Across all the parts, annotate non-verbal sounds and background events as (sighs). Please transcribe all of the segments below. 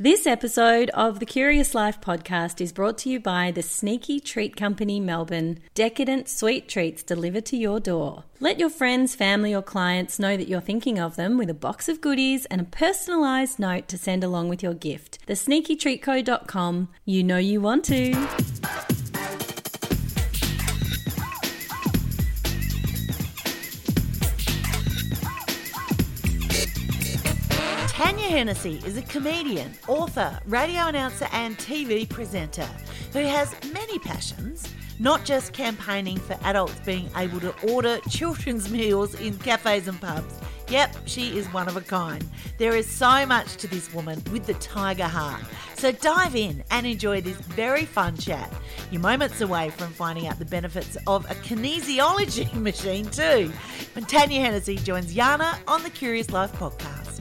This episode of the Curious Life podcast is brought to you by the Sneaky Treat Company Melbourne. Decadent sweet treats delivered to your door. Let your friends, family, or clients know that you're thinking of them with a box of goodies and a personalised note to send along with your gift. TheSneakyTreatCo.com. You know you want to. Tanya Hennessy is a comedian, author, radio announcer, and TV presenter who has many passions, not just campaigning for adults being able to order children's (laughs) meals in cafes and pubs. Yep, she is one of a kind. There is so much to this woman with the tiger heart. So dive in and enjoy this very fun chat. You're moments away from finding out the benefits of a kinesiology (laughs) machine too. When Tanya Hennessy joins Yana on the Curious Life podcast.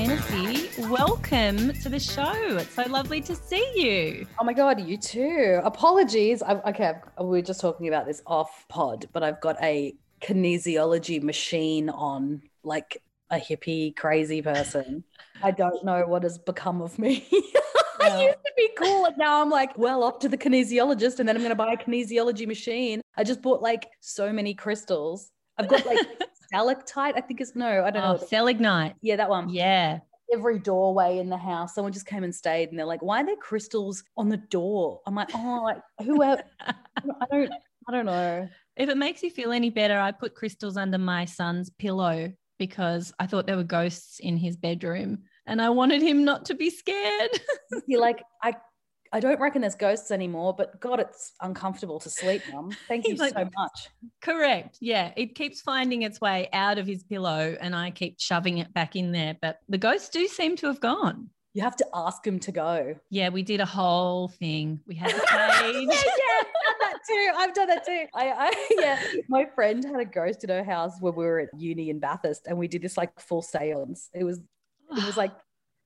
Hennessy, welcome to the show. It's so lovely to see you. Oh my god, you too. Apologies. i okay, I've, we are just talking about this off pod, but I've got a kinesiology machine on, like a hippie crazy person. I don't know what has become of me. (laughs) I used to be cool, and now I'm like, well, off to the kinesiologist, and then I'm going to buy a kinesiology machine. I just bought like so many crystals. I've got like stalactite, I think it's no, I don't Oh, know. Selenite. Yeah, that one. Yeah. Every doorway in the house, someone just came and stayed, and they're like, "Why are there crystals on the door?" I'm like, "Oh, like whoever." (laughs) I don't. I don't know. If it makes you feel any better, I put crystals under my son's pillow because I thought there were ghosts in his bedroom and I wanted him not to be scared. You're like, I, I don't reckon there's ghosts anymore, but God, it's uncomfortable to sleep, Mum. (laughs) Thank you like- so much. Correct. Yeah. It keeps finding its way out of his pillow and I keep shoving it back in there. But the ghosts do seem to have gone. You have to ask him to go. Yeah, we did a whole thing. We had a (laughs) yeah, yeah, I've done that too. I've done that too. I, I, (laughs) yeah, my friend had a ghost in her house when we were at uni in Bathurst, and we did this like full seance. It was, it was (sighs) like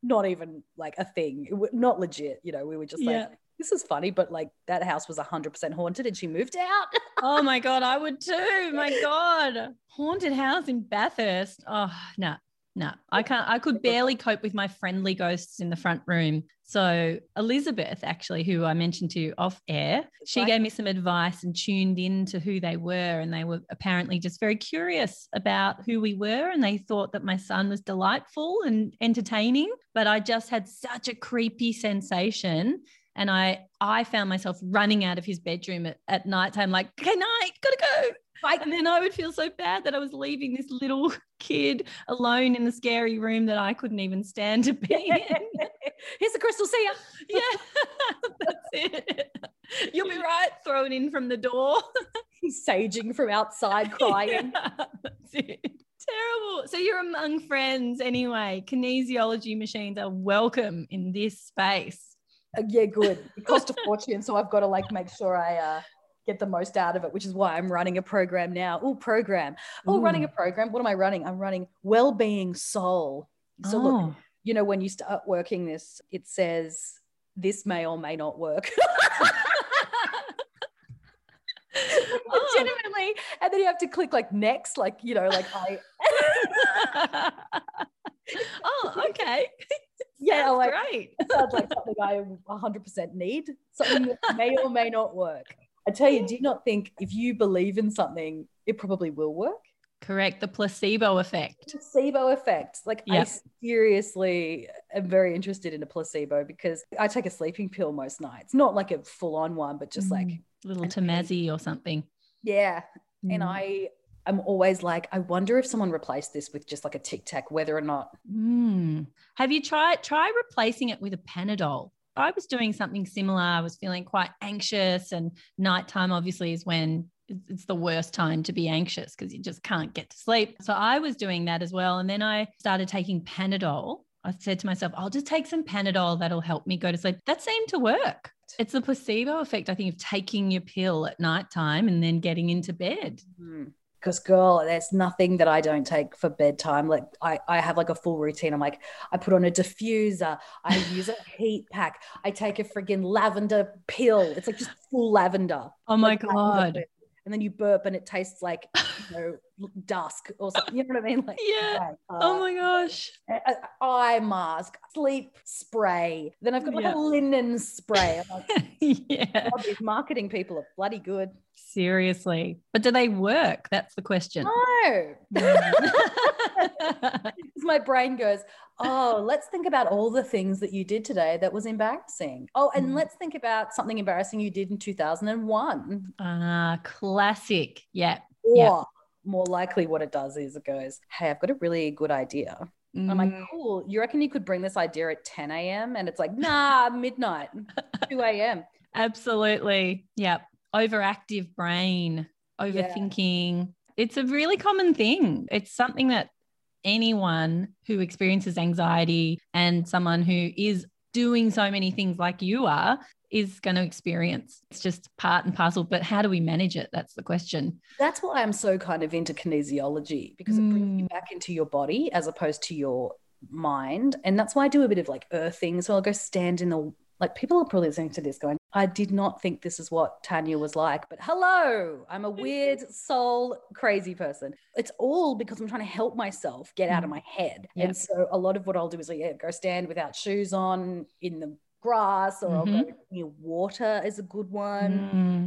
not even like a thing, it, wa- not legit. You know, we were just like, this is funny, but like that house was hundred percent haunted, and she moved out. (laughs) oh my God, I would too. My God. Haunted house in Bathurst. Oh, no, no. I can't, I could barely cope with my friendly ghosts in the front room. So, Elizabeth, actually, who I mentioned to you off air, she right. gave me some advice and tuned in to who they were. And they were apparently just very curious about who we were. And they thought that my son was delightful and entertaining. But I just had such a creepy sensation and I I found myself running out of his bedroom at, at nighttime, like, okay, night, gotta go. Like, And then I would feel so bad that I was leaving this little (laughs) kid alone in the scary room that I couldn't even stand to be in. (laughs) here's the crystal. See ya. yeah, (laughs) that's it. You'll be right. thrown in from the door. He's saging from outside, crying. Yeah, that's it. Terrible. So you're among friends anyway. Kinesiology machines are welcome in this space. Uh, yeah, good. It cost a fortune, so I've got to like make sure I uh, get the most out of it, which is why I'm running a program now. Oh, program. Oh, running a program. What am I running? I'm running well-being soul. So look, Oh. you know, when you start working this, it says this may or may not work. (laughs) Oh. Legitimately, and then you have to click like next, like you know, like I. (laughs) (laughs) oh, okay. Yeah, Sounds like great. sounds like something I 100% need, something that may or may not work. I tell you, do you not think if you believe in something, it probably will work? Correct. The placebo effect. Placebo effect. Like, I Yep. seriously am very interested in a placebo because I take a sleeping pill most nights, not like a full on one, but just like, Mm, little and- or something. yeah. And Mm. I, I'm always like, I wonder if someone replaced this with just like a tic tac, whether or not. Mm. Have you tried try replacing it with a Panadol? I was doing something similar. I was feeling quite anxious, and nighttime obviously is when it's the worst time to be anxious because you just can't get to sleep. So I was doing that as well, and then I started taking Panadol. I said to myself, I'll just take some Panadol that'll help me go to sleep. That seemed to work. It's the placebo effect, I think, of taking your pill at nighttime and then getting into bed. Mm-hmm. Because girl, there's nothing that I don't take for bedtime. Like I, I have like a full routine. I'm like, I put on a diffuser, I use a heat pack, I take a friggin' lavender pill. It's like just full lavender. Oh my Like, God. And then you burp and it tastes like you know dusk or something. You know what I mean? Like Yeah. like, Oh uh, my gosh. eye mask, sleep spray. Then I've got like Yeah. a linen spray. Like, (laughs) yeah. God, these marketing people are bloody good. Seriously. But do they work? That's the question. No. Mm. (laughs) (laughs) My brain goes, oh, let's think about all the things that you did today that was embarrassing. Oh, and Mm. let's think about something embarrassing you did in 2001. Ah, classic. Yeah. Or Yeah. more likely, what it does is it goes, hey, I've got a really good idea. I'm like, Mm, cool. You reckon you could bring this idea at 10 a.m.? And it's like, (laughs) nah, midnight, 2 a.m. Absolutely. Yeah. Overactive brain, overthinking. It's a really common thing. It's something that anyone who experiences anxiety and someone who is doing so many things like you are is going to experience. It's just part and parcel. But how do we manage it? That's the question. That's why I'm so kind of into kinesiology because it brings you Mm. back into your body as opposed to your mind. And that's why I do a bit of like earthing. So I'll go stand in the like people are probably listening to this going, I did not think this is what Tanya was like, but hello, I'm a weird (laughs) soul crazy person. It's all because I'm trying to help myself get out of mm-hmm. my head. Yep. And so a lot of what I'll do is like, yeah, go stand without shoes on in the grass or I'll go near water is a good one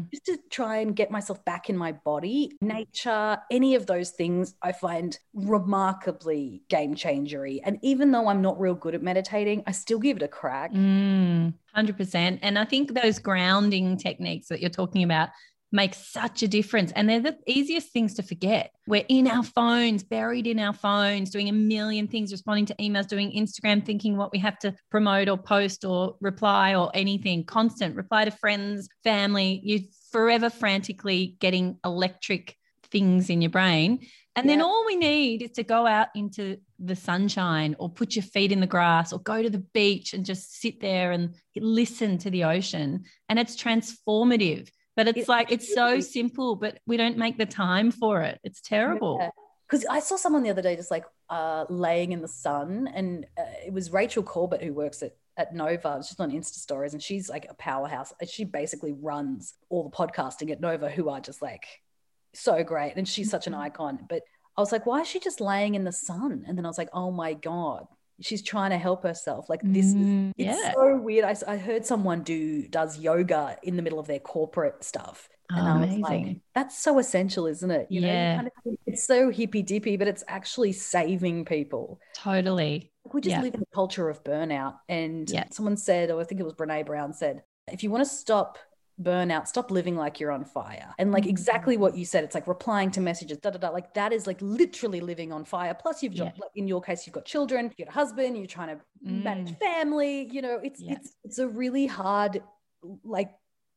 Mm. just to try and get myself back in my body, nature, any of those things I find remarkably game changery. And even though I'm not real good at meditating, I still give it a crack. Mm, 100%. And I think those grounding techniques that you're talking about make such a difference. And they're the easiest things to forget. We're in our phones, buried in our phones, doing a million things, responding to emails, doing Instagram, thinking what we have to promote or post or reply or anything, constant reply to friends, family. You're forever frantically getting electric things in your brain. And then Yeah. all we need is to go out into the sunshine or put your feet in the grass or go to the beach and just sit there and listen to the ocean. And it's transformative. But it's It like, it's so simple, but we don't make the time for it. It's terrible. Because I saw someone the other day just like uh, laying in the sun, and uh, it was Rachel Corbett who works at at Nova. She's on Insta stories, and she's like a powerhouse. She basically runs all the podcasting at Nova, who are just like so great, and she's such an Mhm. icon. But I was like, why is she just laying in the sun? And then I was like, oh my god, she's trying to help herself. Like this is Mm, it's yeah. so weird. I, I heard someone do does yoga in the middle of their corporate stuff. And I was like, Amazing. that's so essential, isn't it? You know, Yeah. kind of, it's so hippy dippy, but it's actually saving people. Totally. Like, we just Yeah. live in a culture of burnout. And Yeah. someone said, or I think it was Brene Brown said, if you want to stop burnout, stop living like you're on fire. And like Mm. exactly what you said, it's like replying to messages, da da da. Like that is like literally living on fire. Plus, you've Yeah. like in your case, you've got children, you've got a husband, you're trying to manage Mm. family. You know, it's Yeah. it's it's a really hard, like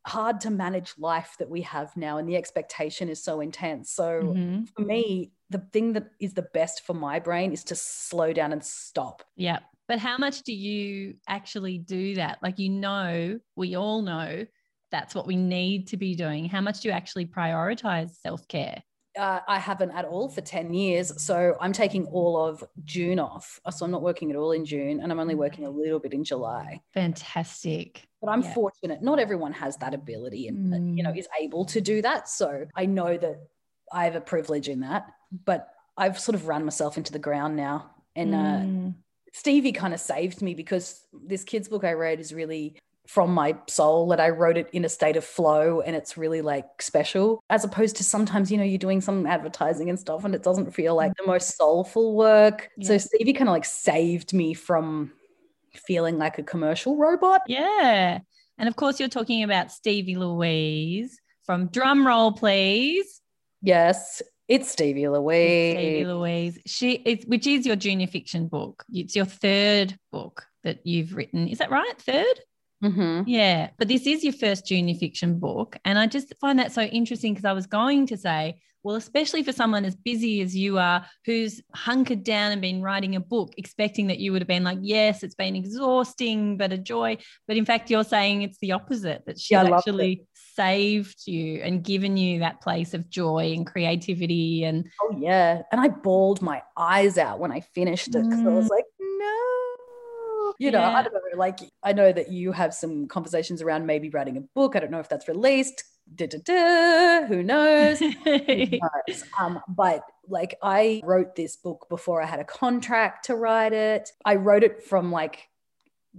hard to manage life that we have now, and the expectation is so intense. So Mhm. for me, the thing that is the best for my brain is to slow down and stop. Yeah. But how much do you actually do that? Like, you know, we all know that's what we need to be doing. How much do you actually prioritize self care? Uh, I haven't at all for 10 years. So I'm taking all of June off. So I'm not working at all in June and I'm only working a little bit in July. Fantastic. But I'm Yeah. fortunate. Not everyone has that ability and, uh, you know, Mm. is able to do that. So I know that I have a privilege in that. But I've sort of run myself into the ground now. And uh, Mm. Stevie kind of saved me because this kids book I read is really from my soul that I wrote it in a state of flow and it's really like special as opposed to sometimes you know you're doing some advertising and stuff and it doesn't feel like the most soulful work. So Stevie kind of like saved me from feeling like a commercial robot. Yeah. And of course, you're talking about Stevie Louise from Drum Roll, please. Yes, it's Stevie Louise. Stevie Louise. She is, which is your junior fiction book. It's your third book that you've written. Is that right? Third? Mhm. Yeah, but this is your first junior fiction book. And I just find that so interesting because I was going to say, well, especially for someone as busy as you are, who's hunkered down and been writing a book, expecting that you would have been like, yes, it's been exhausting, but a joy. But in fact, you're saying it's the opposite, that she's Yeah, actually saved you and given you that place of joy and creativity. And Oh yeah, and I bawled my eyes out when I finished it because I was like, no. You know. Yeah. I don't know. Like, I know that you have some conversations around maybe writing a book. I don't know if that's released. da, da, da, who knows? (laughs) Who knows? Um, but like I wrote this book before I had a contract to write it. I wrote it from like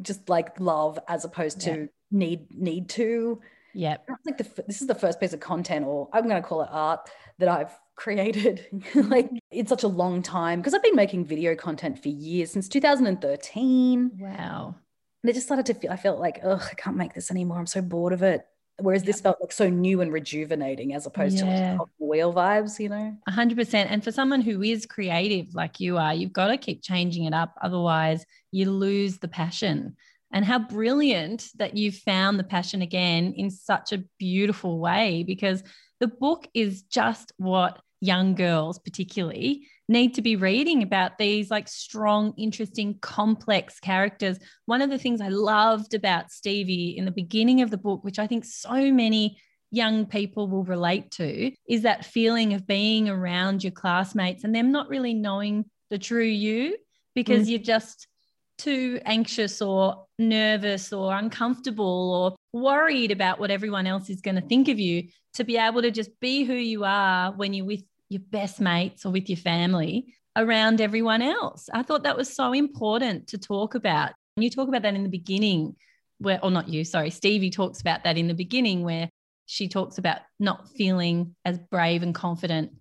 just like love as opposed to Yeah. need need to. Yeah. Like the this is the first piece of content, or I'm going to call it art that I've created. (laughs) like in such a long time because I've been making video content for years since 2013. Wow. And it just started to feel, I felt like, oh, I can't make this anymore. I'm so bored of it. Whereas this felt like so new and rejuvenating as opposed to Yeah. like wheel vibes, you know? A hundred percent. And for someone who is creative like you are, you've got to keep changing it up. Otherwise, you lose the passion. And how brilliant that you found the passion again in such a beautiful way because the book is just what young girls, particularly, need to be reading about these like strong, interesting, complex characters. One of the things I loved about Stevie in the beginning of the book, which I think so many young people will relate to is that feeling of being around your classmates and them not really knowing the true you because mm. you're just too anxious or nervous or uncomfortable or worried about what everyone else is going to think of you to be able to just be who you are when you're with your best mates or with your family around everyone else. I thought that was so important to talk about. And you talk about that in the beginning where or not you, sorry, Stevie talks about that in the beginning where she talks about not feeling as brave and confident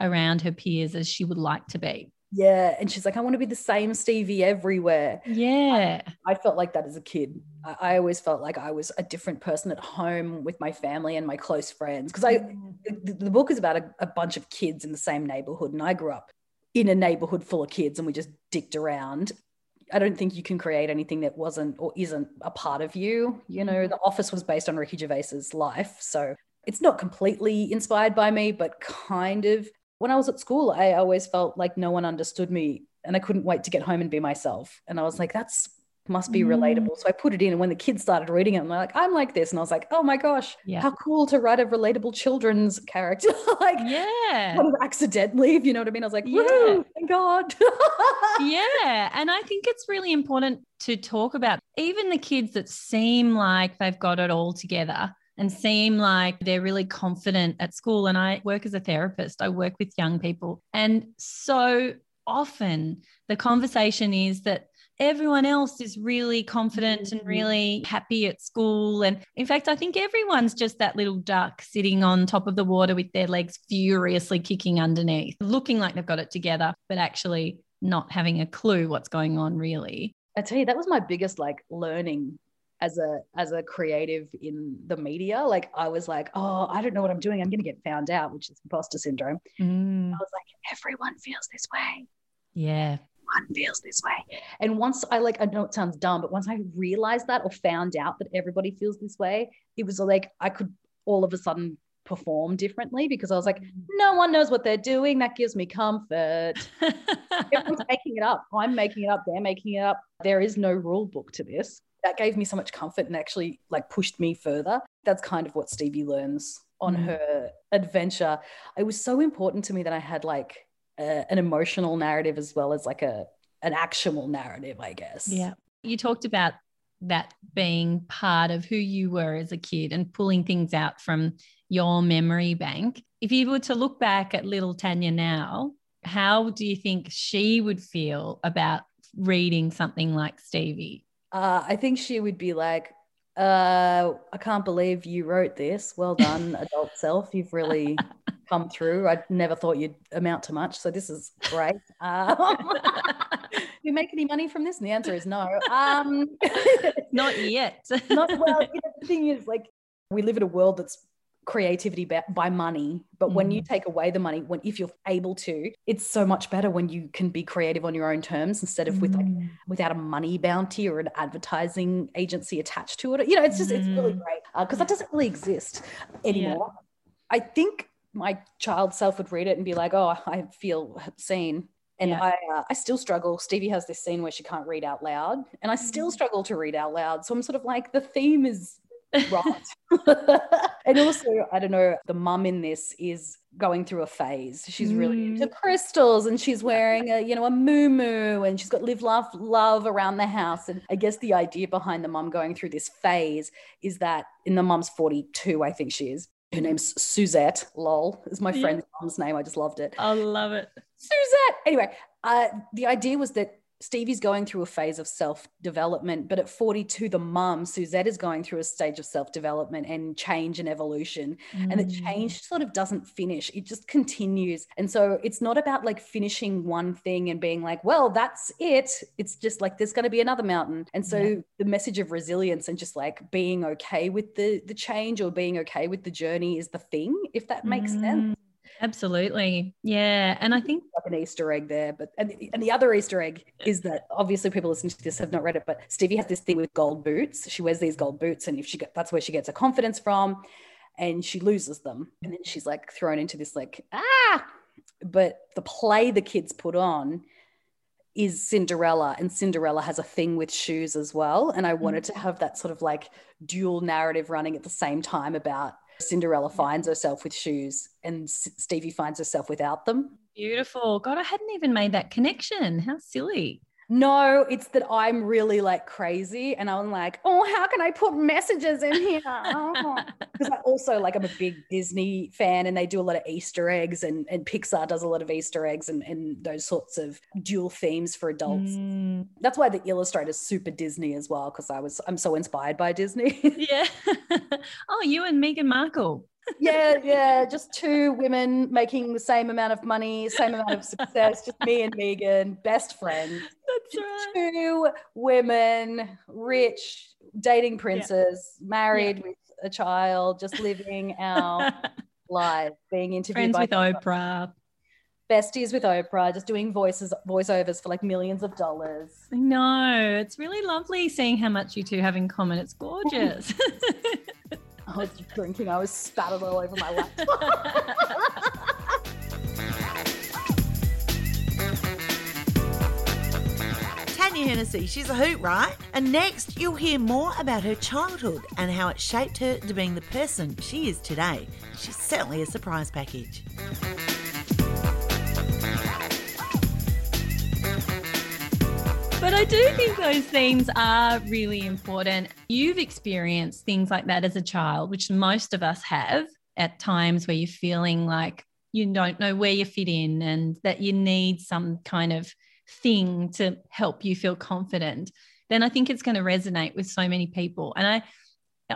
around her peers as she would like to be. Yeah. And she's like, I want to be the same Stevie everywhere. Yeah. I felt like that as a kid. I, I always felt like I was a different person at home with my family and my close friends. Because I, mm. the, the book is about a, a bunch of kids in the same neighborhood. And I grew up in a neighborhood full of kids and we just dicked around. I don't think you can create anything that wasn't or isn't a part of you. You know, mm-hmm. The Office was based on Ricky Gervais's life. So it's not completely inspired by me, but kind of. When I was at school, I always felt like no one understood me and I couldn't wait to get home and be myself. And I was like, that's must be Mm. relatable. So I put it in. And when the kids started reading it, I'm like, I'm like this. And I was like, oh my gosh, Yeah. how cool to write a relatable children's character. (laughs) like, Yeah. kind of accidentally, if you know what I mean. I was like, Yeah. thank God. (laughs) yeah. And I think it's really important to talk about even the kids that seem like they've got it all together and seem like they're really confident at school. And I work as a therapist, I work with young people. And so often the conversation is that everyone else is really confident and Mhm. really happy at school. And in fact, I think everyone's just that little duck sitting on top of the water with their legs furiously kicking underneath, looking like they've got it together, but actually not having a clue what's going on really. I tell you, that was my biggest like learning as a as a creative in the media. Like I was like, oh, I don't know what I'm doing. I'm gonna get found out, which is imposter syndrome. Mm, I was like, everyone feels this way. yeah. One feels this way. And once I like, I know it sounds dumb, but once I realized that or found out that everybody feels this way, it was like I could all of a sudden perform differently because I was like, no one knows what they're doing. That gives me comfort. (laughs) Everyone's making it up. I'm making it up. They're making it up. There is no rule book to this. That gave me so much comfort and actually like pushed me further. That's kind of what Stevie learns on Mm. her adventure. It was so important to me that I had like a, an emotional narrative as well as like a an actual narrative, I guess. Yeah. You talked about that being part of who you were as a kid and pulling things out from your memory bank. If you were to look back at little Tanya now, how do you think she would feel about reading something like Stevie? Uh, I think she would be like, uh, I can't believe you wrote this. Well done, (laughs) adult self. You've really come through. I never thought you'd amount to much. So this is great. Um, do (laughs) you make any money from this? And the answer is no. Um, (laughs) Not yet. not well. You know, the thing is, like, we live in a world that's creativity by, money but when you take away the money when if you're able to it's so much better when you can be creative on your own terms instead of with like Mm. without a money bounty or an advertising agency attached to it you know it's just it's really Mm. great because that doesn't really exist anymore i think my child self would read it and be like oh i feel seen and Yeah. I, uh, I still struggle. Stevie has this scene where she can't read out loud, and I still Mm. struggle to read out loud. So I'm sort of like, the theme is right. (laughs) and also, I don't know, the mum in this is going through a phase. She's really Mm. into crystals and she's wearing a, you know, a moo and she's got live, love, love around the house. And I guess the idea behind the mum going through this phase is that in the mum's 42, I think she is. her name's Suzette. Lol is my Yeah. friend's mom's name. I just loved it. I love it. Suzette. Anyway, uh, the idea was that Stevie's going through a phase of self development, but at 42, the mum, Suzette, is going through a stage of self development and change and evolution. And the Mm. change sort of doesn't finish, it just continues. And so it's not about like finishing one thing and being like, well, that's it. It's just like there's going to be another mountain. And so Yeah. the message of resilience and just like being okay with the, the change or being okay with the journey is the thing, if that makes sense Mm, Absolutely. Yeah. And I think like an Easter egg there. But and, and the other Easter egg is that obviously people listening to this have not read it, but Stevie has this thing with gold boots. She wears these gold boots, and if she get, that's where she gets her confidence from, and she loses them, and then she's like thrown into this like ah. But the play the kids put on is Cinderella, and Cinderella has a thing with shoes as well. And I wanted to have that sort of like dual narrative running at the same time about Cinderella finds herself with shoes and Stevie finds herself without them. beautiful. God, I hadn't even made that connection. How silly. No, it's that I'm really like crazy and I'm like, oh, how can I put messages in here? (laughs) Because I also like I'm a big Disney fan and they do a lot of Easter eggs and, and Pixar does a lot of Easter eggs and, and those sorts of dual themes for adults. Mm, That's why the illustrator's super Disney as well, because I was I'm so inspired by Disney. (laughs) yeah. (laughs) oh, you and Meghan Markle. Yeah, yeah, just two women making the same amount of money, same amount of success, just me and Meghan, best friends. (laughs) That's right. two women, rich, dating princes, married with a child, just living our (laughs) lives, being interviewed Friends by with Oprah. besties with Oprah, just doing voices, voiceovers for like millions of dollars. I know. It's really lovely seeing how much you two have in common. It's gorgeous. (laughs) I was drinking, I was spattered all over my laptop. (laughs) Tanya Hennessy, she's a hoot, right? And next, you'll hear more about her childhood and how it shaped her to being the person she is today. She's certainly a surprise package. But I do think those themes are really important. You've experienced things like that as a child, which most of us have at times where you're feeling like you don't know where you fit in and that you need some kind of thing to help you feel confident. Then I think it's going to resonate with so many people. And I,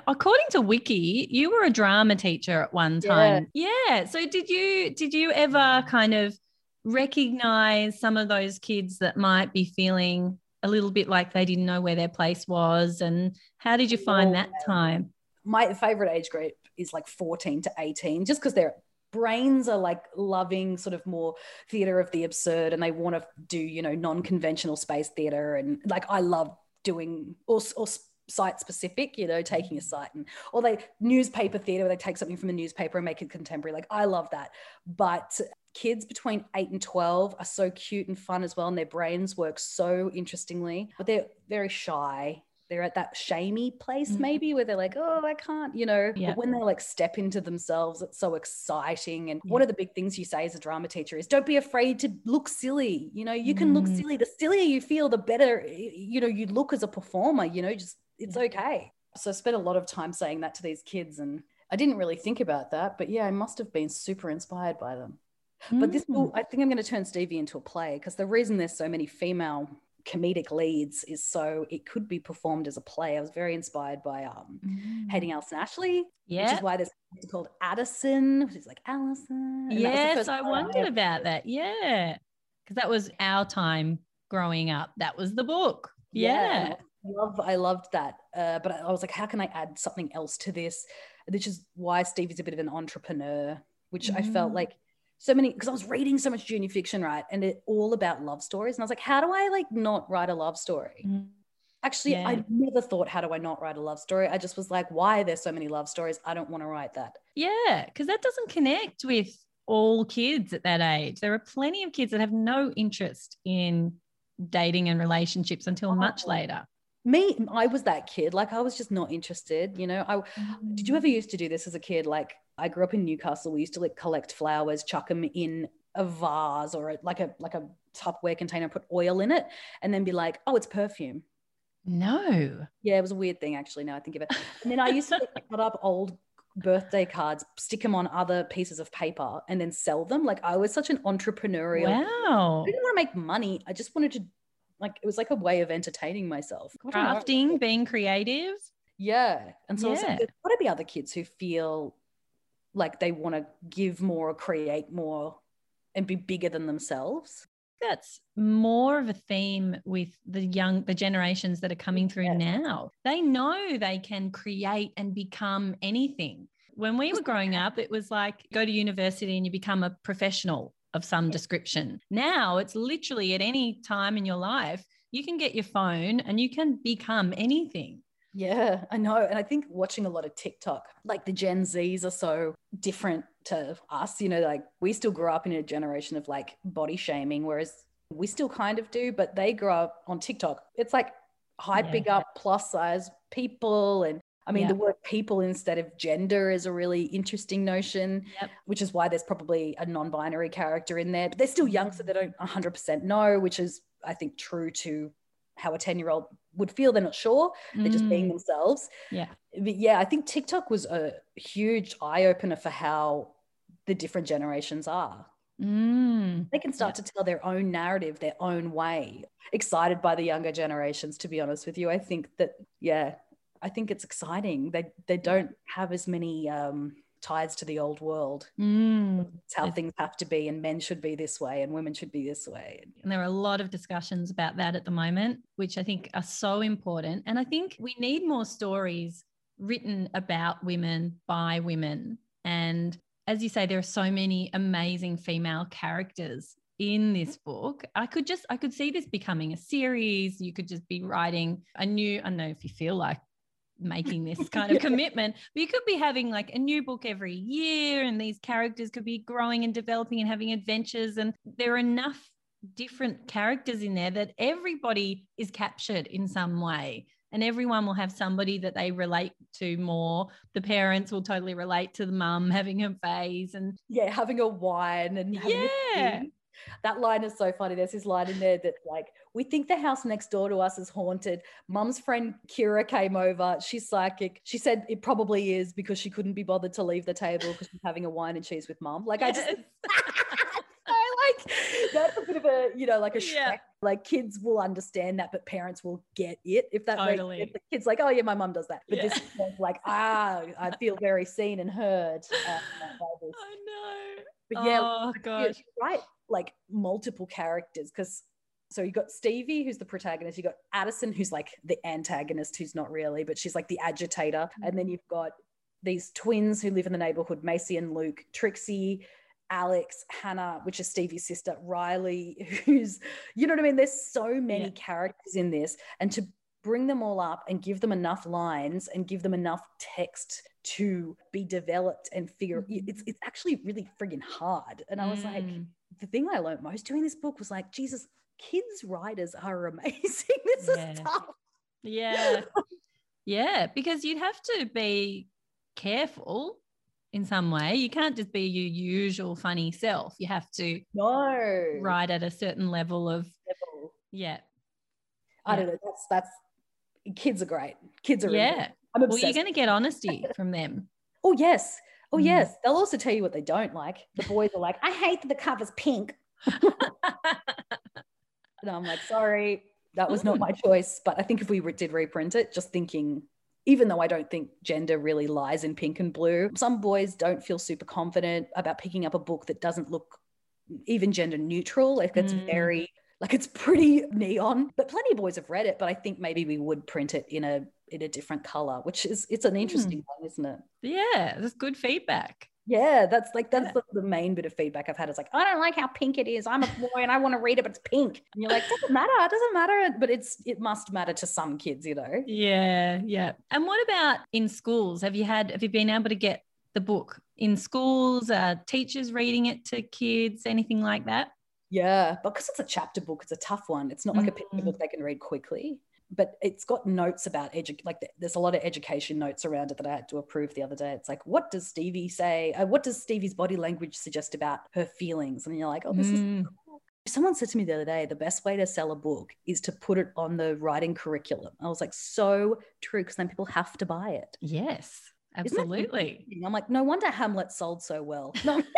according to wiki you were a drama teacher at one time yeah. so did you did you ever kind of recognize some of those kids that might be feeling a little bit like they didn't know where their place was and how did you find that time my favorite age group is like 14 to 18, just because their brains are like loving sort of more theater of the absurd and they want to do, you know, non conventional space theater. And like I love doing or, or site specific, you know, taking a site and or they newspaper theater where they take something from a newspaper and make it contemporary. Like I love that. But kids between 8 and 12 are so cute and fun as well and their brains work so interestingly but they're very shy they're at that shamey place Mhm. maybe where they're like oh i can't you know Yeah. but when they like step into themselves it's so exciting and Yeah. one of the big things you say as a drama teacher is don't be afraid to look silly you know you can look Mm. silly the sillier you feel the better you know you look as a performer you know just it's okay so i spent a lot of time saying that to these kids and i didn't really think about that but yeah i must have been super inspired by them but this Mm. will, I think I'm going to turn Stevie into a play because the reason there's so many female comedic leads is so it could be performed as a play. I was very inspired by um, Mm. Hating Alison Ashley, which is why there's called Addison, which is like Allison. and that was the yes i wondered about that yeah because that was our time growing up that was the book yeah, and I love I loved that. Uh, but I, was like, how can I add something else to this? Which is why Stevie's a bit of an entrepreneur, which I felt Mm. like so many because I was reading so much junior fiction, right? And it all about love stories. And I was like, how do I like not write a love story? Mm. Actually, Yeah. I never thought, how do I not write a love story? I just was like, why are there so many love stories? I don't want to write that. Yeah, because that doesn't connect with all kids at that age. There are plenty of kids that have no interest in dating and relationships until much Oh. later. Me, I was that kid. Like I was just not interested. You know, I did you ever used to do this as a kid? Like I grew up in Newcastle. We used to like collect flowers, chuck them in a vase or a, like a like a Tupperware container, put oil in it, and then be like, oh, it's perfume. No. Yeah, it was a weird thing actually. Now I think of it. And then I used to like, (laughs) cut up old birthday cards, stick them on other pieces of paper, and then sell them. Like I was such an entrepreneurial. Wow. I didn't want to make money. I just wanted to, like, it was like a way of entertaining myself. I. Crafting, being creative. Yeah. And so I was Yeah. like, there's got to be other kids who feel like they want to give more, or create more, and be bigger than themselves. That's more of a theme with the young, the generations that are coming through Yeah. now. They know they can create and become anything. When we were growing up, it was like go to university and you become a professional of some description. Now it's literally at any time in your life, you can get your phone and you can become anything. Yeah, I know. And I think watching a lot of TikTok, like the Gen Zs are so different to us. You know, like we still grew up in a generation of like body shaming, whereas we still kind of do, but they grow up on TikTok. It's like hyping Yeah. up plus size people. And I mean, Yeah. the word people instead of gender is a really interesting notion, Yep. which is why there's probably a non binary character in there. But they're still young, so they don't 100% know, which is, I think, true to how a 10 year old would feel. They're not sure they're just being Mm, themselves. Yeah. But yeah, I think TikTok was a huge eye opener for how the different generations are. mm. They can start to tell their own narrative, their own way. Excited by the younger generations, to be honest with you. I think that, yeah, I think it's exciting. They they don't have as many um, ties to the old world. Mm. It's how things have to be, and men should be this way, and women should be this way. And there are a lot of discussions about that at the moment, which I think are so important. And I think we need more stories written about women by women. And as you say, there are so many amazing female characters in this book. I could just, I could see this becoming a series. You could just be writing a new, I don't know if you feel like making this (laughs) kind of Yeah. commitment, but you could be having like a new book every year, and these characters could be growing and developing and having adventures. And there are enough different characters in there that everybody is captured in some way. And everyone will have somebody that they relate to more. The parents will totally relate to the mum having her phase. And Yeah, having a wine and Yeah. That line is so funny. There's this line in there that like, we think the house next door to us is haunted. Mum's friend Kira came over. She's psychic. She said it probably is because she couldn't be bothered to leave the table because she's having a wine and cheese with mum. Like I just Yes. (laughs) Like that's a bit of a you know like a Shrek. Yeah. Like kids will understand that, but parents will get it if that Totally. makes sense. The kids like, oh yeah, my mum does that. But Yeah. this is like ah, I feel very seen and heard. Uh. I know. But yeah, oh, gosh. right. Like multiple characters because so you got Stevie, who's the protagonist. You got Addison, who's like the antagonist, who's not really, but she's like the agitator. And then you've got these twins who live in the neighborhood, Macy and Luke, Trixie, Alex, Hannah, which is Stevie's sister, Riley, (laughs) who's, you know what I mean? There's so many Yeah. characters in this. And to bring them all up and give them enough lines and give them enough text to be developed and figure Mhm. it's it's actually really friggin' hard. And I was like, Mm. the thing I learned most doing this book was like, Jesus, kids writers are (laughs) amazing. this Yeah. is tough. Yeah. (laughs) yeah. Because you'd have to be careful in some way. You can't just be your usual funny self. You have to No. write at a certain level of, Level. yeah. I Yeah. don't know. That's that's kids are great. Kids are Yeah. Well, you're going to get honesty (laughs) from them. oh yes. Oh Mm. yes. They'll also tell you what they don't like. The boys are like, I hate that the cover's pink. And I'm like, sorry, that was not Mm. my choice. But I think if we did reprint it, just thinking, even though I don't think gender really lies in pink and blue, some boys don't feel super confident about picking up a book that doesn't look even gender neutral. Like it's Mm. very, like it's pretty neon. But plenty of boys have read it. But I think maybe we would print it in a in a different color, which is it's an interesting one, isn't it? yeah. That's good feedback. Yeah, that's like that's Yeah. the, the main bit of feedback I've had. It's like I don't like how pink it is. I'm a boy and I want to read it, but it's pink. And you're like, doesn't matter. It doesn't matter. But it's it must matter to some kids, you know. Yeah. Yeah. And what about in schools? Have you had, have you been able to get the book in schools? Uh, teachers reading it to kids? Anything like that? Yeah, But because it's a chapter book, it's a tough one. It's not like a picture Mm. book they can read quickly. But it's got notes about edu- like th- there's a lot of education notes around it that I had to approve the other day. It's like, what does Stevie say? Uh, what does Stevie's body language suggest about her feelings? And you're like, oh, this is Mm. Someone said to me the other day, the best way to sell a book is to put it on the writing curriculum. I was like, so true, because then people have to buy it. Yes. Absolutely. I'm like, no wonder Hamlet sold so well. (laughs) No. (laughs)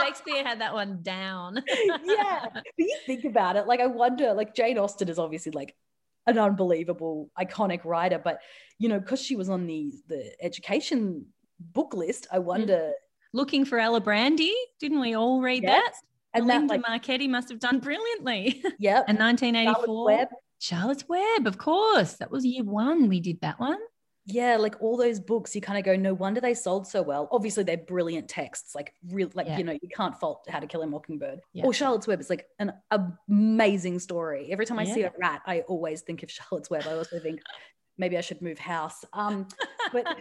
Shakespeare had that one down. (laughs) yeah. But you think about it, like I wonder, like Jane Austen is obviously like an unbelievable, iconic writer, but you know, because she was on the the education book list, I mm. wonder. Looking for Alibrandi, didn't we all read that? And Linda like, Marchetta must have done brilliantly. (laughs) yep. and Charlotte 1984. Webb. Charlotte's Web, of course. That was year one. We did that one. Yeah, like all those books, you kind of go, no wonder they sold so well. Obviously, they're brilliant texts, like real, like Yeah. you know, you can't fault How to Kill a Mockingbird Yeah. or Charlotte's Web. It's like an amazing story. Every time I see a rat, I always think of Charlotte's Web. I also think maybe I should move house. Um, but (laughs)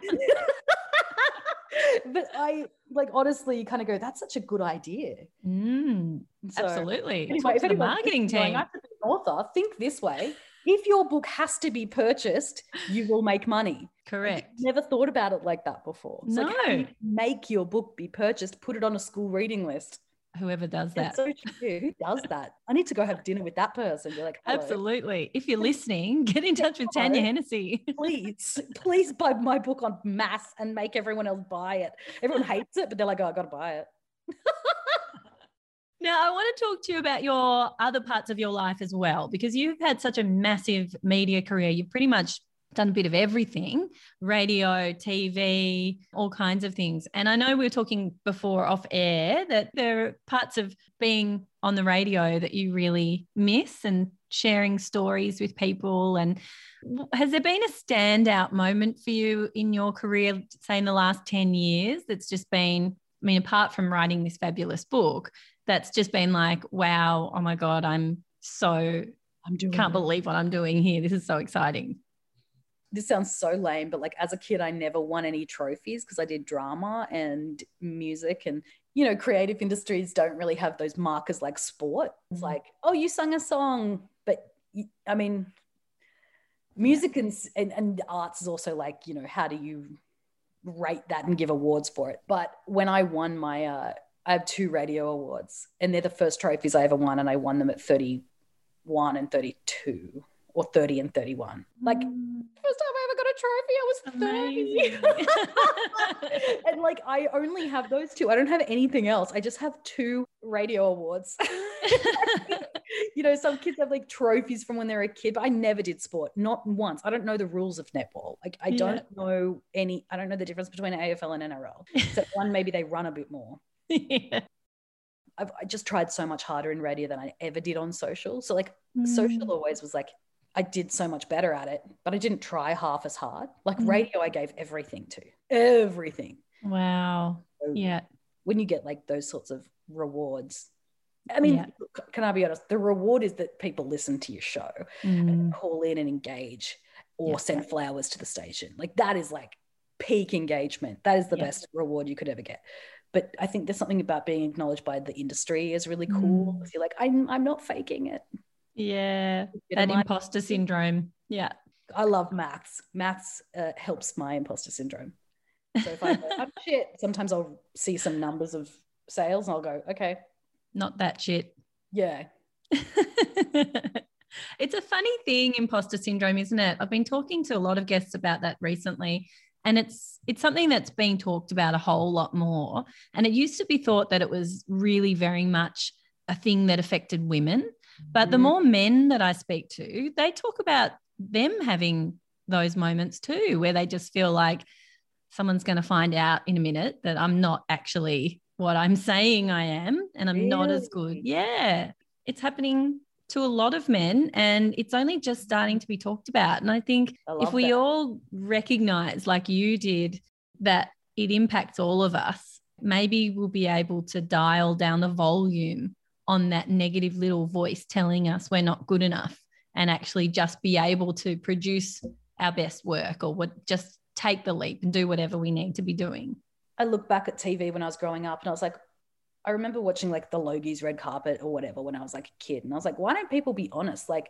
but I like honestly, you kind of go, that's such a good idea. Mm, So, absolutely. anyway, Talk if the marketing listening going, team. I have to be an author, think this way. If your book has to be purchased, you will make money. Correct. Never thought about it like that before. It's like, how do you No. make your book be purchased, put it on a school reading list. Whoever does that. So true. Who does that? I need to go have dinner with that person. You're like, "Hello, Absolutely. If you're listening, (laughs) get in touch with Tanya. Hennessy. (laughs) Please, please buy my book on mass and make everyone else buy it. Everyone hates it, but they're like, oh, I gotta buy it. (laughs) Now, I want to talk to you about your other parts of your life as well, because you've had such a massive media career. You've pretty much done a bit of everything radio, TV, all kinds of things. And I know we were talking before off air that there are parts of being on the radio that you really miss and sharing stories with people. And has there been a standout moment for you in your career, say in the last 10 years, that's just been, I mean, apart from writing this fabulous book, that's just been like, wow, oh my God, I'm so, I'm doing can't believe what I'm doing here. This is so exciting. this sounds so lame, but like as a kid, I never won any trophies because I did drama and music. And, you know, creative industries don't really have those markers like sport. It's Mhm. like, oh, you sung a song. But I mean, music and, and, and arts is also like, you know, how do you rate that and give awards for it? But when I won my, uh, I have two radio awards and they're the first trophies I ever won. And I won them at 31 and 32 or 30 and 31. Like, mm. first time I ever got a trophy, I was 30. (laughs) and like I only have those two. I don't have anything else. I just have two radio awards. (laughs) (laughs) you know, some kids have like trophies from when they're a kid, but I never did sport, not once. I don't know the rules of netball. Like I don't know any, I don't know the difference between AFL and NRL. Except one, maybe they run a bit more. (laughs) yeah. I've I just tried so much harder in radio than I ever did on social. So like Mm. social always was like I did so much better at it, but I didn't try half as hard. Like Mm. radio, I gave everything to everything. Wow. So Yeah. When you get like those sorts of rewards, I mean, Yeah. can I be honest? The reward is that people listen to your show, Mm. call in and engage, or Yeah. send flowers to the station. Like that is like peak engagement. That is the Yeah. best reward you could ever get. But I think there's something about being acknowledged by the industry is really cool. Mm. You're like, I'm, I'm not faking it. Yeah. That imposter syndrome. Yeah. I love maths. Maths uh, helps my imposter syndrome. So if I go, I'm (laughs) shit, sometimes I'll see some numbers of sales and I'll go, okay, Not that shit. yeah, (laughs) it's a funny thing, imposter syndrome, isn't it? I've been talking to a lot of guests about that recently. And it's it's something that's being talked about a whole lot more. And it used to be thought that it was really very much a thing that affected women. But the Mhm. more men that I speak to, they talk about them having those moments too, where they just feel like someone's going to find out in a minute that I'm not actually what I'm (laughs) saying I am and I'm not as good. Yeah. It's happening to a lot of men and it's only just starting to be talked about. And I think I if we that. all recognize, like you did, that it impacts all of us, maybe we'll be able to dial down the volume on that negative little voice telling us we're not good enough and actually just be able to produce our best work or what just take the leap and do whatever we need to be doing. I look back at TV when I was growing up and I was like, I remember watching like the Logies red carpet or whatever when I was like a kid. And I was like, why don't people be honest? Like,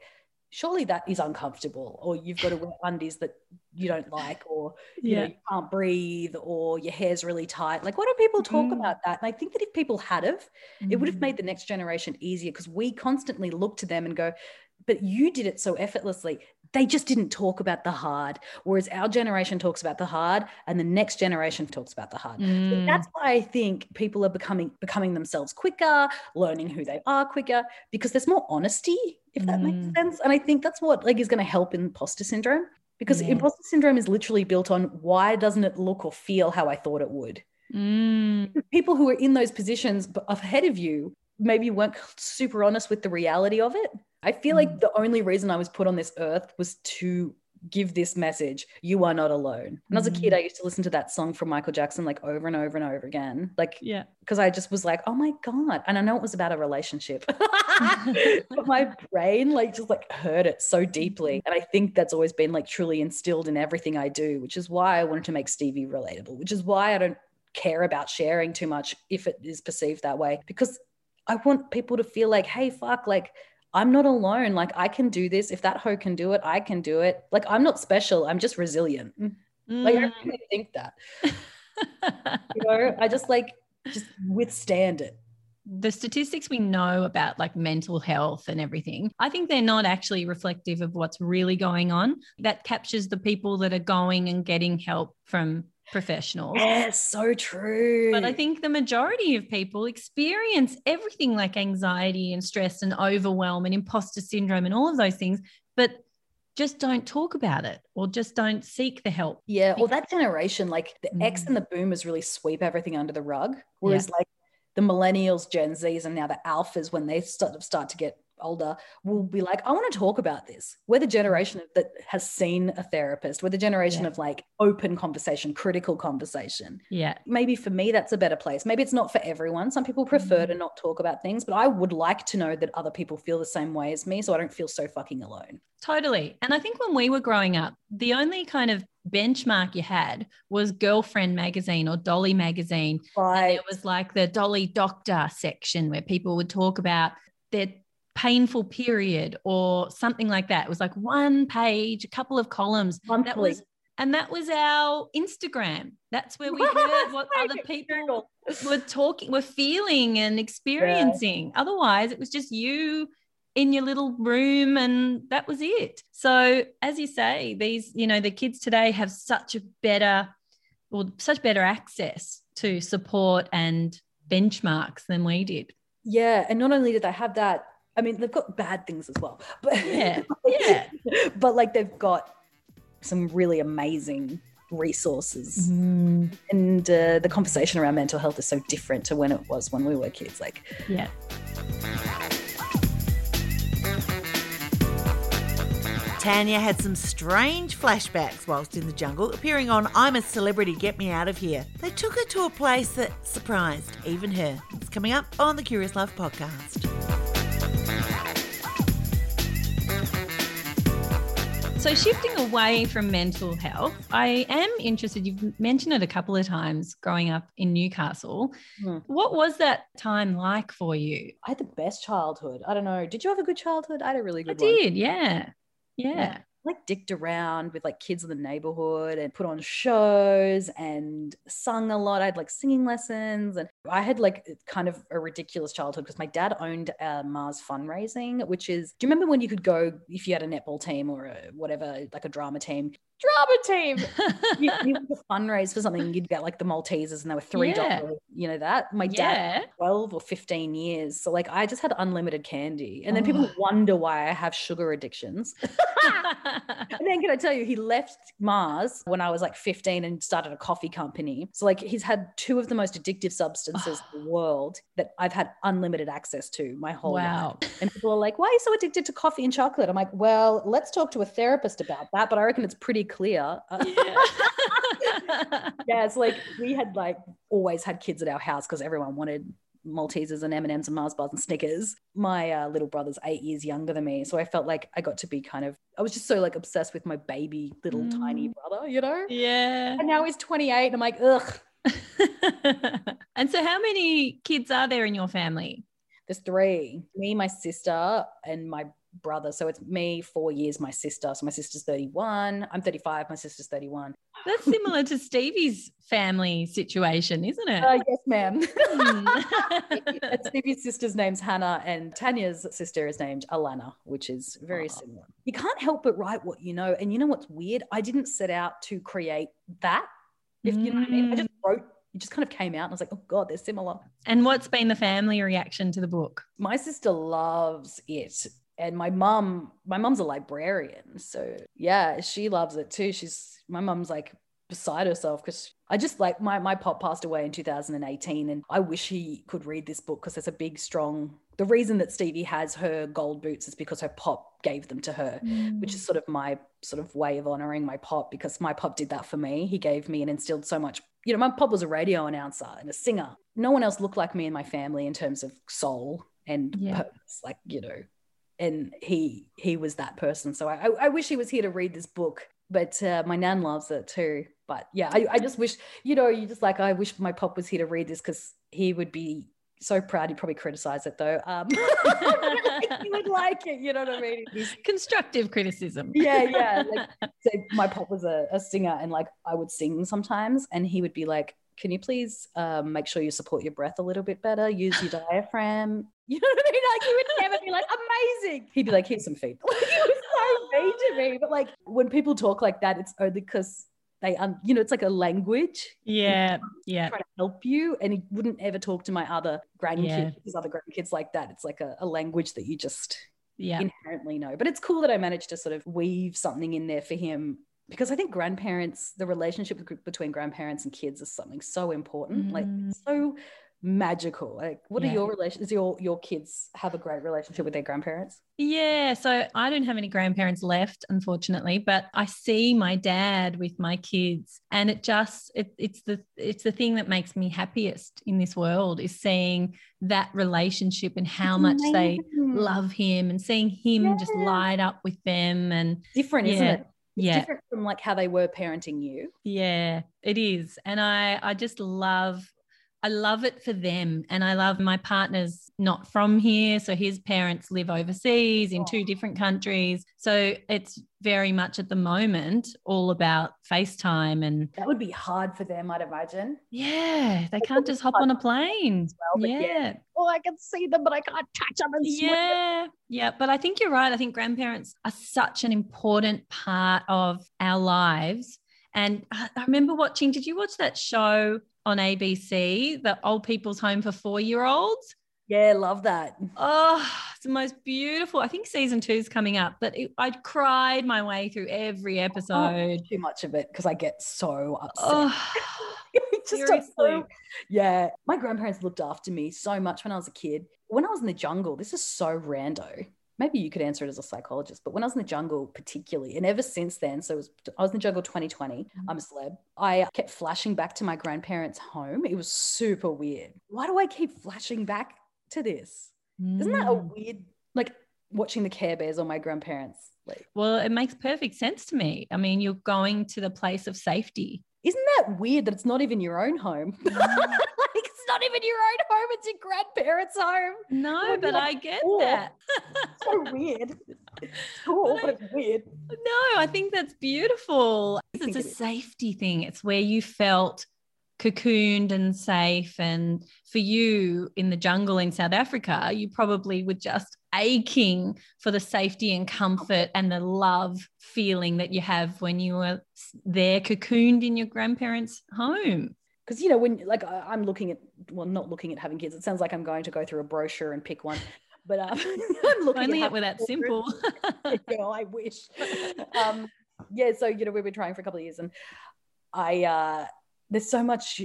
surely that is uncomfortable or you've got to wear undies that you don't like or you know you can't breathe or your hair's really tight like why don't people talk Mm. about that and i think that if people had have it would have Mm. made the next generation easier because we constantly look to them and go but you did it so effortlessly they just didn't talk about the hard whereas our generation talks about the hard and the next generation talks about the hard so Mm. that's why i think people are becoming becoming themselves quicker learning who they are quicker because there's more honesty if that makes Mm. sense and i think that's what like is going to help imposter syndrome because Yeah. imposter syndrome is literally built on why doesn't it look or feel how i thought it would Mm. people who are in those positions ahead of you maybe weren't super honest with the reality of it. I feel Mm. like the only reason I was put on this earth was to give this message you are not alone. When I was a kid, Mm. I used to listen to that song from Michael Jackson like over and over and over again. Like, Yeah. because I just was like, oh my God. And I know it was about a relationship, (laughs) (laughs) but my brain like just like heard it so deeply. And I think that's always been like truly instilled in everything I do, which is why I wanted to make Stevie relatable, which is why I don't care about sharing too much if it is perceived that way, because I want people to feel like, hey, fuck, like I'm not alone. Like I can do this. If that hoe can do it, I can do it. Like I'm not special. I'm just resilient. Like I Mm. really think that. (laughs) You know, I just like just withstand it. the statistics we know about like mental health and everything, I think they're not actually reflective of what's really going on. That captures the people that are going and getting help from professionals. Yes, so true. But I think the majority of people experience everything like anxiety and stress and overwhelm and imposter syndrome and all of those things, but just don't talk about it or just don't seek the help. Yeah, or that generation, like the X Mm. and the boomers really sweep everything under the rug. Whereas like the millennials, Gen Zs, and now the alphas, when they start, start to get older, will be like, I want to talk about this. We're the generation that has seen a therapist. We're the generation Yeah. of like open conversation, critical conversation. Yeah. Maybe for me, that's a better place. Maybe it's not for everyone. Some people prefer mm-hmm. to not talk about things, but I would like to know that other people feel the same way as me so I don't feel so fucking alone. Totally. And I think when we were growing up, the only kind of benchmark you had was Girlfriend magazine or Dolly magazine. Right. it was like the Dolly Doctor section where people would talk about their painful period or something like that. It was like one page, a couple of columns. That was and that was our Instagram. That's where we (laughs) heard what other people were talking, were feeling and experiencing. Otherwise, it was just you in your little room and that was it. So, as you say, these, you know, the kids today have such a better or such better access to support and benchmarks than we did. Yeah, and not only did they have that, I mean, they've got bad things as well. (laughs) But Yeah, (laughs) yeah. but like they've got some really amazing resources, Mm, and uh, the conversation around mental health is so different to when it was when we were kids. Like, yeah. Tanya had some strange flashbacks whilst in the jungle, appearing on I'm a Celebrity, Get Me Out of Here. They took her to a place that surprised even her. It's coming up on the Curious Life podcast. So, shifting away from mental health, I am interested. You've mentioned it a couple of times growing up in Newcastle. Hmm. What was that time like for you? I had the best childhood. I don't know. Did you have a good childhood? I had a really I good one. I did, yeah. Yeah. Like dicked around with like kids in the neighborhood and put on shows and sung a lot. I had like singing lessons and I had like kind of a ridiculous childhood because my dad owned uh, Mars fundraising, which is, do you remember when you could go if you had a netball team or a, whatever, like a drama team? Drama team. (laughs) you, you could fundraise for something, you'd get like the Maltesers and they were $3, Yeah. you know that? My dad yeah. 12 or 15 years. So like I just had unlimited candy. And then people Oh. wonder why I have sugar addictions. (laughs) And then can I tell you, he left Mars when I was like 15 and started a coffee company. So like he's had two of the most addictive substances in the (sighs) world that I've had unlimited access to my whole life. wow. And people are like, why are you so addicted to coffee and chocolate? I'm like, well, let's talk to a therapist about that. But I reckon it's pretty clear. Yeah. (laughs) yeah, it's like we had like always had kids at our house because everyone wanted Maltesers and M&Ms and Mars bars and Snickers. My uh, little brother's eight years younger than me. So I felt like I got to be kind of, I was just so like obsessed with my baby little tiny Mm. brother, you know? yeah. And now he's 28 and I'm like, ugh, (laughs) and so, how many kids are there in your family? there's three. Me, my sister, and my brother. So it's me, four years, my sister. So my sister's 31. I'm 35. My sister's 31. That's similar to Stevie's family situation, isn't it? Uh, yes, ma'am. Hmm. (laughs) Stevie's sister's name's Hannah, and Tanya's sister is named Alana, which is very similar. You can't help but write what you know. And you know what's weird? I didn't set out to create that. If you know what I mean, I just wrote. It just kind of came out, and I was like, "Oh God, they're similar." and what's been the family reaction to the book? my sister loves it and my mum my mum's a librarian so yeah she loves it too she's my mum's like beside herself because i just like my my pop passed away in 2018 and i wish he could read this book because there's a big strong the reason that stevie has her gold boots is because her pop gave them to her which is mm. sort of my sort of way of honoring my pop because my pop did that for me. He gave me and instilled so much. You know, my pop was a radio announcer and a singer. No one else looked like me in my family in terms of soul and Yeah. purpose, like you know. And he he was that person. So I I, wish he was here to read this book. But uh, my nan loves it too. But yeah, I, I just wish you know you just like I wish my pop was here to read this because he would be so proud. He'd probably criticize it though. Um, (laughs) he would like it. You know what I mean? Constructive criticism. yeah, yeah. Like, (laughs) so my pop was a, a singer, and like I would sing sometimes, and he would be like, "Can you please um, make sure you support your breath a little bit better? Use your diaphragm." (laughs) You know what I mean? Like he would never be like, "Amazing." He'd be like, "Here's some feed." (laughs) Like, he was so mean to me. But like when people talk like that, it's only because they, un- you know, it's like a language Yeah. Yeah. trying to help you, and he wouldn't ever talk to my other grandkids, Yeah. his other grandkids like that. It's like a, a language that you just Yeah. inherently know. But it's cool that I managed to sort of weave something in there for him because I think grandparents, the relationship between grandparents and kids is something so important, like Mm. so magical. Like, what Yeah. are your relations? Your your kids have a great relationship with their grandparents? Yeah, so I don't have any grandparents left, unfortunately, but I see my dad with my kids, and it just it, it's the it's the thing that makes me happiest in this world is seeing that relationship and how much they love him and seeing him just light up with them and different, isn't it? Yeah different from like how they were parenting you. yeah it is and i i just love i love it for them and i love my partner's not from here so his parents live overseas in two oh. different countries so it's very much at the moment all about facetime and That would be hard for them, I'd imagine. yeah they can't just hop on a plane well, yeah yeah. Oh, I can see them, but I can't touch them and. Yeah, yeah. But I think you're right. I think grandparents are such an important part of our lives. And I remember watching, did you watch that show on ABC, the Old People's Home for Four Year Olds? Yeah, love that. Oh, it's the most beautiful. I think season two is coming up, but it, I cried my way through every oh, episode. Too much of it because I get so upset. Oh, (laughs) just so- yeah. My grandparents looked after me so much when I was a kid. When I was in the jungle, this is so rando. Maybe you could answer it as a psychologist, but when I was in the jungle, particularly, and ever since then, so it was, I was in the jungle 2020. I'm a celeb. I kept flashing back to my grandparents' home. It was super weird. Why do I keep flashing back to this? Isn't that a Mm. weird, like watching the Care Bears on my grandparents? Like, Well, it makes perfect sense to me. I mean, you're going to the place of safety. isn't that weird that it's not even your own home? (laughs) Like, not even your own home, it's your grandparents' home. No, but yeah, I get cool. that. (laughs) so weird. It's (laughs) cool, but it's weird. No, I think that's beautiful. I It's a it safety thing. It's where you felt cocooned and safe. And for you in the jungle in South Africa, you probably were just aching for the safety and comfort and the love feeling that you have when you were there cocooned in your grandparents' home. Because you know, when like I'm looking at, well, not looking at having kids. It sounds like I'm going to go through a brochure and pick one, but um, (laughs) I'm looking Only at were that having children. (laughs) simple. Girl, I wish. Um, yeah, so you know, we've been trying for a couple of years, and I uh, there's so much.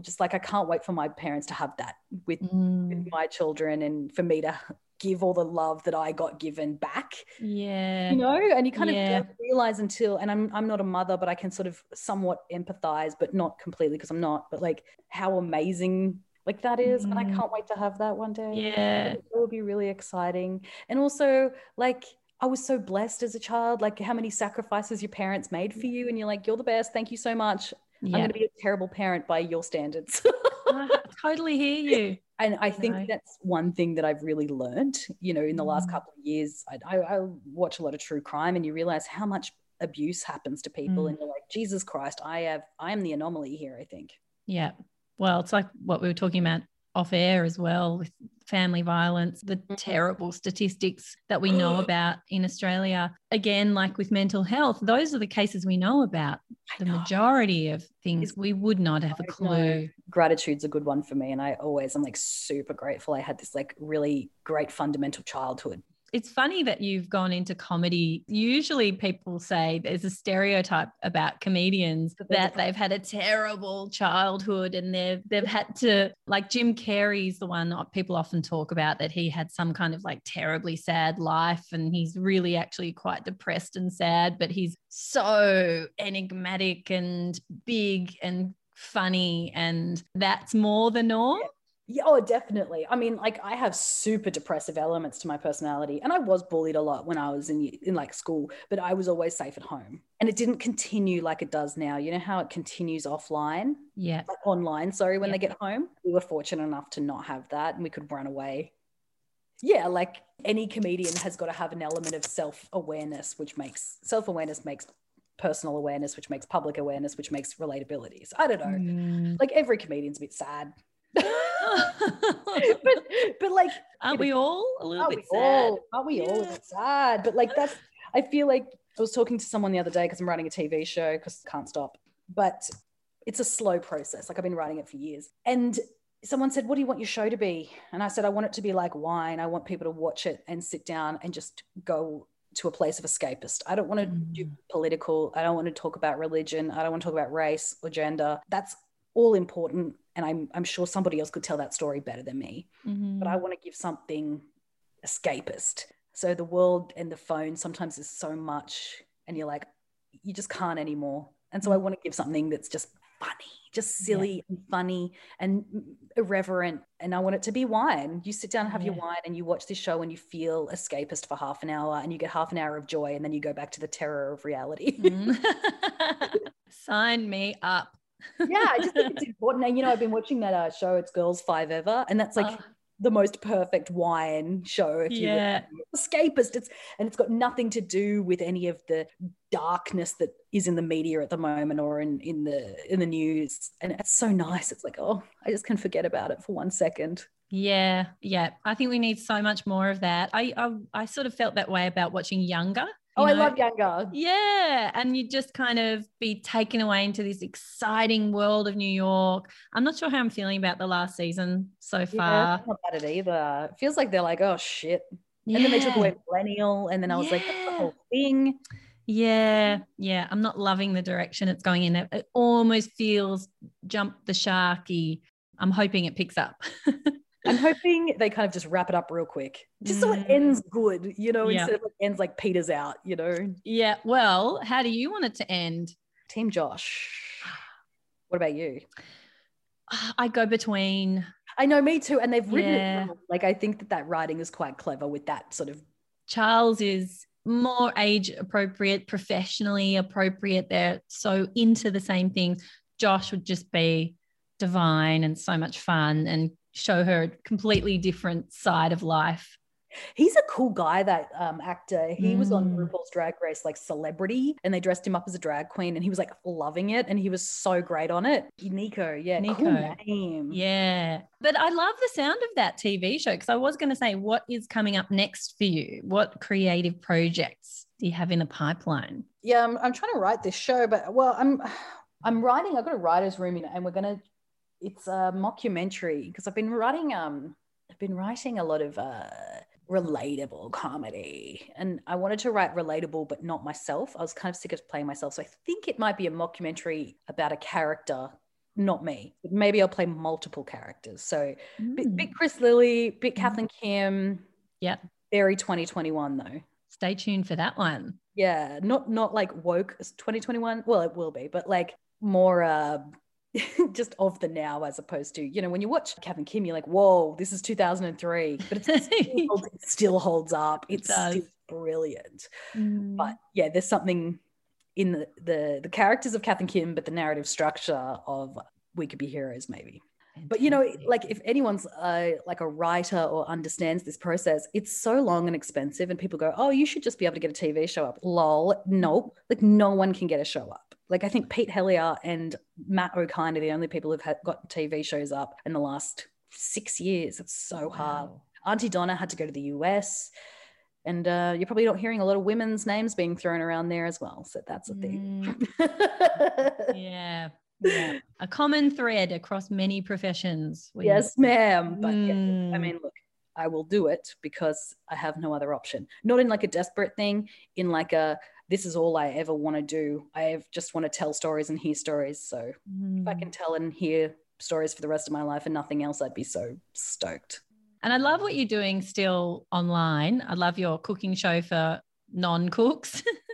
Just like I can't wait for my parents to have that with Mm, with my children, and for me to give all the love that I got given back. yeah. you know and you kind Yeah. of don't realize until and I'm I'm not a mother but I can sort of somewhat empathize but not completely because I'm not but like how amazing like that is and I Mm. can't wait to have that one day Yeah. it will be really exciting and also like I was so blessed as a child like how many sacrifices your parents made for you and you're like you're the best thank you so much I'm going to be a terrible parent by your standards (laughs) I totally hear you. And I think No. that's one thing that I've really learned, you know, in the last Mm. couple of years. I, I, I watch a lot of true crime and you realize how much abuse happens to people. Mm. And you're like, Jesus Christ, I have, I am the anomaly here, I think. Yeah. Well, it's like what we were talking about off air as well with family violence, the Mhm. terrible statistics that we know about in Australia. Again, like with mental health, those are the cases we know about. The know. majority of things we would not have a clue. Gratitude's a good one for me. And I always, I'm like super grateful. I had this like really great fundamental childhood. It's funny that you've gone into comedy. Usually people say there's a stereotype about comedians That there's a- that they've had a terrible childhood and they've they've had to like Jim Carrey's the one that people often talk about that he had some kind of like terribly sad life and he's really actually quite depressed and sad, but he's so enigmatic and big and funny and that's more the norm. Yeah, oh, definitely. I mean, like I have super depressive elements to my personality, and I was bullied a lot when I was in in like school, but I was always safe at home, and it didn't continue like it does now. You know how it continues offline, Yeah. like online. Sorry, when Yeah. they get home, we were fortunate enough to not have that, and we could run away. Yeah, like any comedian has got to have an element of self awareness, which makes self awareness makes personal awareness, which makes public awareness, which makes relatability. So I don't know. Mm. Like every comedian's a bit sad. But but like (laughs) Aren't we all a little bit we sad? all aren't we all Yeah. bit sad? But like that's (laughs) i feel like i was talking to someone the other day because i'm writing a tv show because it can't stop. But it's a slow process. Like i've been writing it for years. And someone said what do you want your show to be? And i said i want it to be like wine. I want people to watch it and sit down and just go to a place of escapist. I don't want to do Mm. political. I don't want to talk about religion. I don't want to talk about race or gender. That's all important and i'm, I'm sure somebody else could tell that story better than me Mhm. but I want to give something escapist. So the world and the phone sometimes is so much, and you're like, you just can't anymore. And so I want to give something that's just funny, just Yeah. silly and funny and irreverent. And I want it to be wine. You sit down and have your wine and you watch this show and you feel escapist for half an hour and you get half an hour of joy and then you go back to the terror of reality. Mm. (laughs) (laughs) Sign me up. Yeah, I just think it's (laughs) important. And you know, I've been watching that uh, show, It's Girls5eva, and that's like Oh, the most perfect wine show if you Yeah. escapist it's and it's got nothing to do with any of the darkness that is in the media at the moment or in in the in the news and it's so nice it's like oh i just can forget about it for one second yeah, yeah. I think we need so much more of that. I I, I sort of felt that way about watching Younger. Oh you i know? love younger Yeah, and you just kind of be taken away into this exciting world of New York. I'm not sure how I'm feeling about the last season so yeah, far. it's not about it either it feels like they're like oh shit and then they took away millennial and then i was like that's the whole thing Yeah, yeah. I'm not loving the direction it's going in. It, it almost feels jump the sharky. I'm hoping it picks up. (laughs) i'm hoping they kind of just wrap it up real quick just so it Mm. ends good you know Yeah. instead of like ends like peters out you know yeah. Well, how do you want it to end? team josh what about you (sighs) I go between I know, me too. And they've written Yeah. it well. Like, I think that that writing is quite clever with that sort of. Charles is more age appropriate, professionally appropriate. They're so into the same things. Josh would just be divine and so much fun and show her a completely different side of life. He's a cool guy, that um, actor. He was on Mm. RuPaul's Drag Race, like celebrity, and they dressed him up as a drag queen, and he was like loving it, and he was so great on it. Nico, yeah, cool Nico. name. Yeah. But I love the sound of that TV show because I was going to say, what is coming up next for you? What creative projects do you have in the pipeline? yeah. I'm, I'm trying to write this show, but well, I'm I'm writing. I've got a writer's room in it, and we're gonna. It's a mockumentary because I've been writing. Um, I've been writing a lot of uh relatable comedy, and I wanted to write relatable, but not myself. I was kind of sick of playing myself, so I think it might be a mockumentary about a character. Not me, maybe I'll play multiple characters. So, bit, Mm. bit Chris Lilley, bit Mhm. Kath and Kim. Yep. Very 2021 though. Stay tuned for that one. Yeah, not not like woke 2021. Well, it will be, but like more uh (laughs) just of the now as opposed to, you know, when you watch Kath and Kim, you're like, whoa, this is 2003. But it's (laughs) still, holds- it still holds up. It's still brilliant. Mm. But yeah, there's something in the, the the characters of Kath and Kim, but the narrative structure of We Could Be Heroes, maybe. But you know, like if anyone's uh, like a writer or understands this process, it's so long and expensive, and people go, "Oh, you should just be able to get a TV show up." Lol, nope. Like no one can get a show up. Like I think Pete Helliar and Matt Okine are the only people who've had, got TV shows up in the last six years. It's so hard. Aunty Donna had to go to the US. And uh, you're probably not hearing a lot of women's names being thrown around there as well. So that's a thing. (laughs) yeah. Yeah. A common thread across many professions. We- yes, ma'am. But yeah, I Mm. mean, look, I will do it because I have no other option. Not in like a desperate thing, in like a this is all I ever want to do. I just want to tell stories and hear stories. So if I Mm. can tell and hear stories for the rest of my life and nothing else, I'd be so stoked. And I love what you're doing still online. I love your cooking show for non-cooks. What's (laughs) it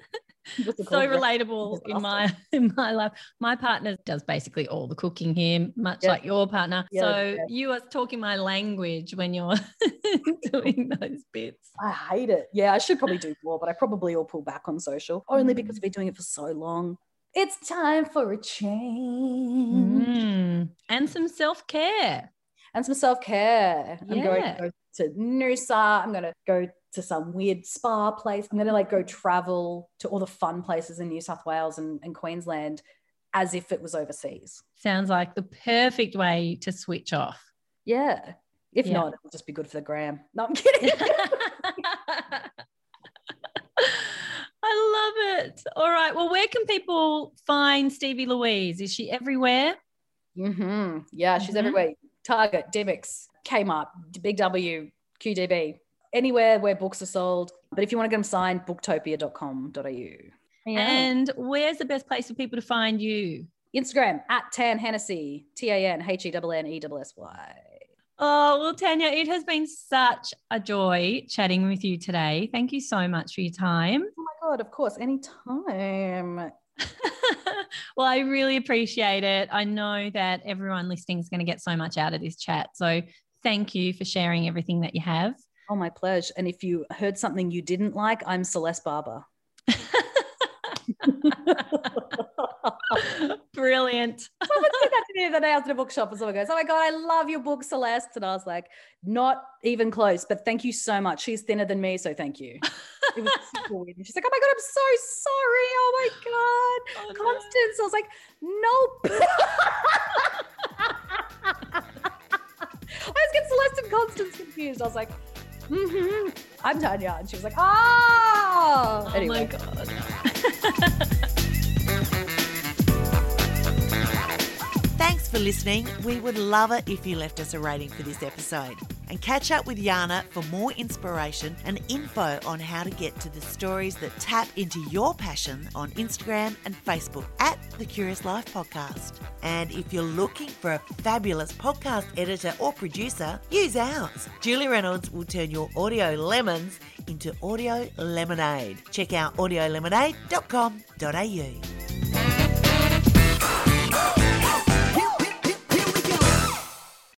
so relatable in my (laughs) in my life. My partner does basically all the cooking here, much Yeah. like your partner. Yeah, so yeah. you are talking my language when you're (laughs) (laughs) doing those bits. I hate it. Yeah, I should probably do more, but I probably will pull back on social only Mm. because we've been doing it for so long. It's time for a change Mm. And some self-care. and some self care. I'm going to go to Noosa. I'm going to go to some weird spa place. I'm going to like go travel to all the fun places in New South Wales and, and Queensland as if it was overseas. Sounds like the perfect way to switch off. Yeah. If Yeah. not, it'll just be good for the gram. No, I'm kidding. (laughs) I love it. All right. Well, where can people find Stevie Louise? Is she everywhere? hmm Yeah, she's Mhm. everywhere. Target, Dymocks, Kmart, Big W, QDB, anywhere where books are sold. But if you want to get them signed, booktopia.com.au. Yeah. And where's the best place for people to find you? Instagram at Tan Hennessy, T A N H E N N E S S Y. Oh, well, Tanya, it has been such a joy chatting with you today. Thank you so much for your time. Oh my God, of course, anytime. (laughs) well, I really appreciate it. I know that everyone listening is going to get so much out of this chat. So thank you for sharing everything that you have. Oh, my pleasure. And if you heard something you didn't like, I'm Celeste Barber. (laughs) Brilliant. (laughs) Someone said that to me the other day I was in a bookshop and someone goes, Oh my God, I love your book, Celeste. And I was like, Not even close, but thank you so much. She's thinner than me, so thank you. It was (laughs) super weird. And she's like, Oh my God, I'm so sorry. Oh my God. Oh, no. Constance. I was like, Nope. I was getting Celeste and Constance confused. I was like, Mm-hmm. I'm Tanya. And she was like, Oh. Oh anyway. my God. (laughs) for listening. We would love it if you left us a rating for this episode. And catch up with Yana for more inspiration and info on how to get to the stories that tap into your passion on Instagram and Facebook at The Curious Life Podcast. And if you're looking for a fabulous podcast editor or producer, use ours. Julie Reynolds will turn your audio lemons into audio lemonade. Check out audiolemonade.com.au.